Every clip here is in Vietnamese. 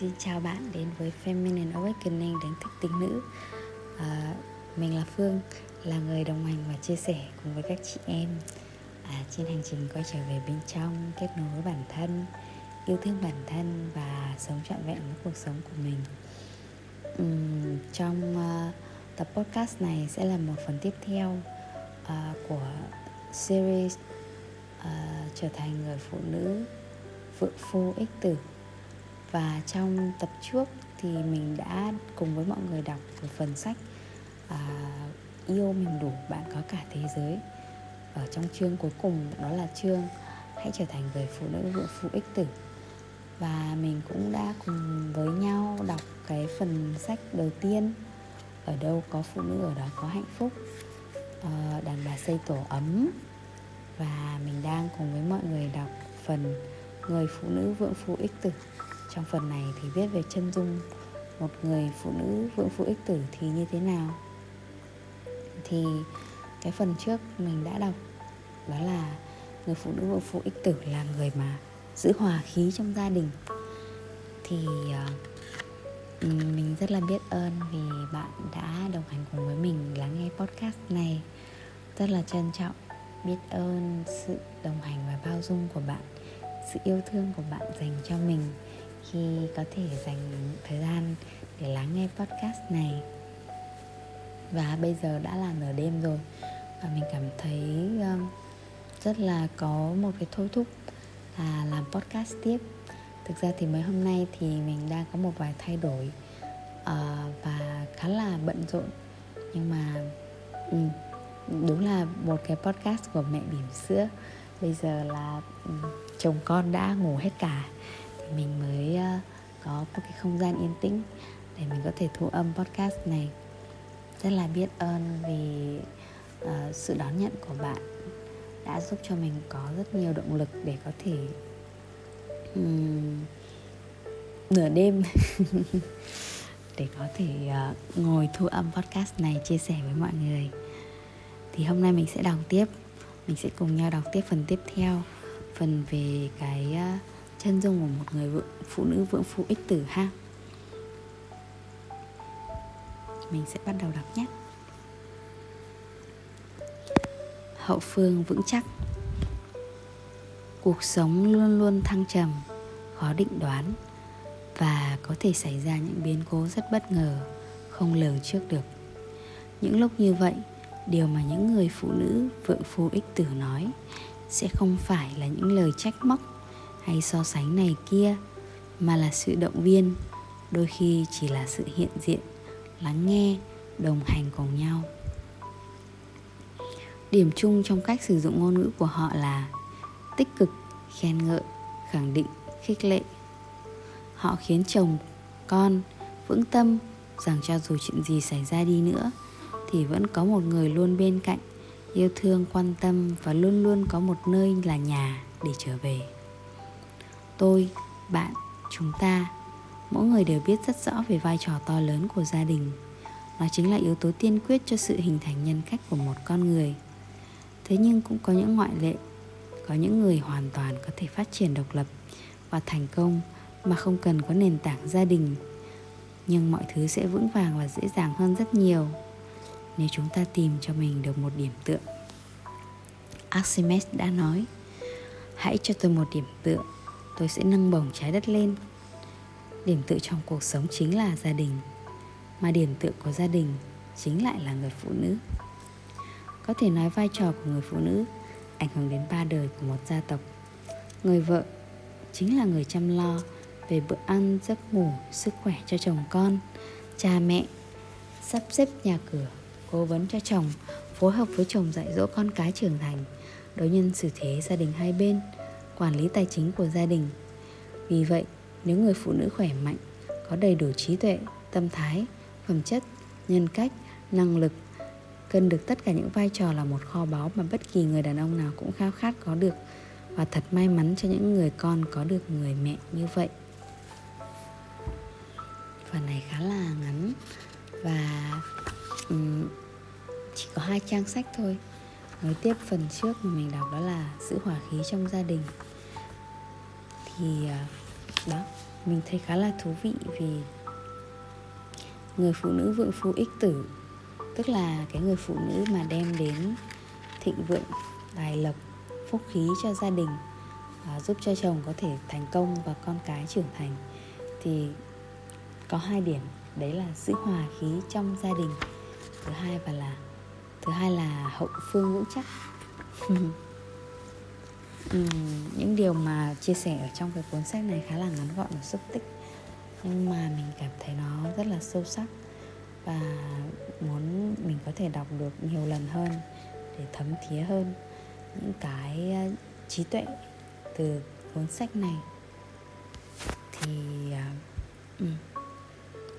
Xin chào bạn đến với Feminine Awakening đánh thức tính nữ. À, Mình là Phương, là người đồng hành và chia sẻ cùng với các chị em à, Trên hành trình quay trở về bên trong, kết nối với bản thân Yêu thương bản thân và sống trọn vẹn với cuộc sống của mình. Uhm, Trong uh, tập podcast này sẽ là một phần tiếp theo uh, của series uh, Trở thành người phụ nữ vượng phu ích tử và trong tập trước thì mình đã cùng với mọi người đọc một phần sách à, yêu mình đủ bạn có cả thế giới. Ở trong chương cuối cùng đó là chương hãy trở thành người phụ nữ vượng phu ích tử. Và mình cũng đã cùng với nhau đọc cái phần sách đầu tiên ở đâu có phụ nữ ở đó có hạnh phúc. À, đàn bà xây tổ ấm. Và mình đang cùng với mọi người đọc phần người phụ nữ vượng phu ích tử trong phần này thì viết về chân dung một người phụ nữ vượng phụ ích tử thì như thế nào. Thì cái phần trước mình đã đọc đó là người phụ nữ vượng phụ ích tử là người mà giữ hòa khí trong gia đình. Thì uh, mình rất là biết ơn vì bạn đã đồng hành cùng với mình lắng nghe podcast này. Rất là trân trọng biết ơn sự đồng hành và bao dung của bạn sự yêu thương của bạn dành cho mình khi có thể dành thời gian để lắng nghe podcast này. Và bây giờ đã là nửa đêm rồi, và mình cảm thấy um, rất là có một cái thôi thúc là làm podcast tiếp. Thực ra thì mấy hôm nay thì mình đang có một vài thay đổi ờ, và khá là bận rộn. Nhưng mà ừ, đúng là một cái podcast của mẹ bỉm sữa. Bây giờ là ừ, chồng con đã ngủ hết cả, thì mình mới có một cái không gian yên tĩnh để mình có thể thu âm podcast này. Rất là biết ơn vì uh, sự đón nhận của bạn đã giúp cho mình có rất nhiều động lực để có thể um, nửa đêm để có thể uh, ngồi thu âm podcast này chia sẻ với mọi người. Thì hôm nay mình sẽ đọc tiếp mình sẽ cùng nhau đọc tiếp phần tiếp theo phần về cái uh, chân dung của một người vượng, phụ nữ vượng phu ích tử ha. Mình sẽ bắt đầu đọc nhé. Hậu phương vững chắc. Cuộc sống luôn luôn thăng trầm khó định đoán và có thể xảy ra những biến cố rất bất ngờ không lường trước được. Những lúc như vậy điều mà những người phụ nữ vượng phu ích tử nói sẽ không phải là những lời trách móc hay so sánh này kia, mà là sự động viên, đôi khi chỉ là sự hiện diện, lắng nghe, đồng hành cùng nhau. Điểm chung trong cách sử dụng ngôn ngữ của họ là tích cực, khen ngợi, khẳng định, khích lệ. Họ khiến chồng, con vững tâm, rằng cho dù chuyện gì xảy ra đi nữa, thì vẫn có một người luôn bên cạnh, yêu thương, quan tâm và luôn luôn có một nơi là nhà để trở về tôi, bạn, chúng ta. Mỗi người đều biết rất rõ về vai trò to lớn của gia đình. Nó chính là yếu tố tiên quyết cho sự hình thành nhân cách của một con người. Thế nhưng cũng có những ngoại lệ, có những người hoàn toàn có thể phát triển độc lập và thành công mà không cần có nền tảng gia đình. Nhưng mọi thứ sẽ vững vàng và dễ dàng hơn rất nhiều. Nếu chúng ta tìm cho mình được một điểm tựa. Archimedes đã nói, hãy cho tôi một điểm tựa tôi sẽ nâng bổng trái đất lên. Điểm tựa trong cuộc sống chính là gia đình, mà điểm tựa của gia đình chính lại là người phụ nữ. Có thể nói vai trò của người phụ nữ ảnh hưởng đến ba đời của một gia tộc. Người vợ chính là người chăm lo về bữa ăn, giấc ngủ, sức khỏe cho chồng con, cha mẹ, sắp xếp nhà cửa, cố vấn cho chồng, phối hợp với chồng dạy dỗ con cái trưởng thành. Đối nhân xử thế gia đình hai bên quản lý tài chính của gia đình. Vì vậy nếu người phụ nữ khỏe mạnh có đầy đủ trí tuệ tâm thái phẩm chất nhân cách năng lực cân được tất cả những vai trò là một kho báu mà bất kỳ người đàn ông nào cũng khao khát có được và thật may mắn cho những người con có được người mẹ như vậy. Phần này khá là ngắn và um, chỉ có hai trang sách thôi nói tiếp phần trước mà mình đọc đó là giữ hòa khí trong gia đình. Thì à, đó mình thấy khá là thú vị vì người phụ nữ vượng phu ích tử tức là cái người phụ nữ mà đem đến thịnh vượng tài lộc phúc khí cho gia đình à, giúp cho chồng có thể thành công và con cái trưởng thành thì có hai điểm. Đấy là giữ hòa khí trong gia đình. Thứ hai và là thứ hai là hậu phương vững chắc. Ừ, những điều mà chia sẻ ở trong cái cuốn sách này khá là ngắn gọn và xúc tích. Nhưng mà mình cảm thấy nó rất là sâu sắc và muốn mình có thể đọc được nhiều lần hơn để thấm thía hơn những cái ờ, trí tuệ từ cuốn sách này. Thì uh,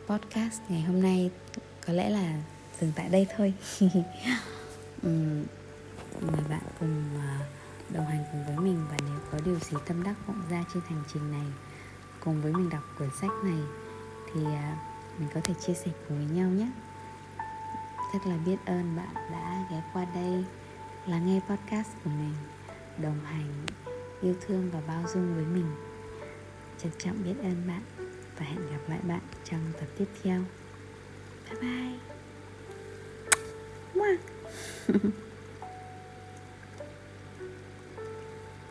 podcast ngày hôm nay có lẽ là dừng tại đây thôi. Um, mời bạn cùng uh, đồng hành cùng với mình. Và nếu có điều gì tâm đắc vọng ra trên hành trình này cùng với mình đọc cuốn sách này thì uh, mình có thể chia sẻ cùng với nhau nhé. Rất là biết ơn bạn đã ghé qua đây lắng nghe podcast của mình đồng hành yêu thương và bao dung với mình. Trân trọng biết ơn bạn và hẹn gặp lại bạn trong tập tiếp theo. Bye bye. 么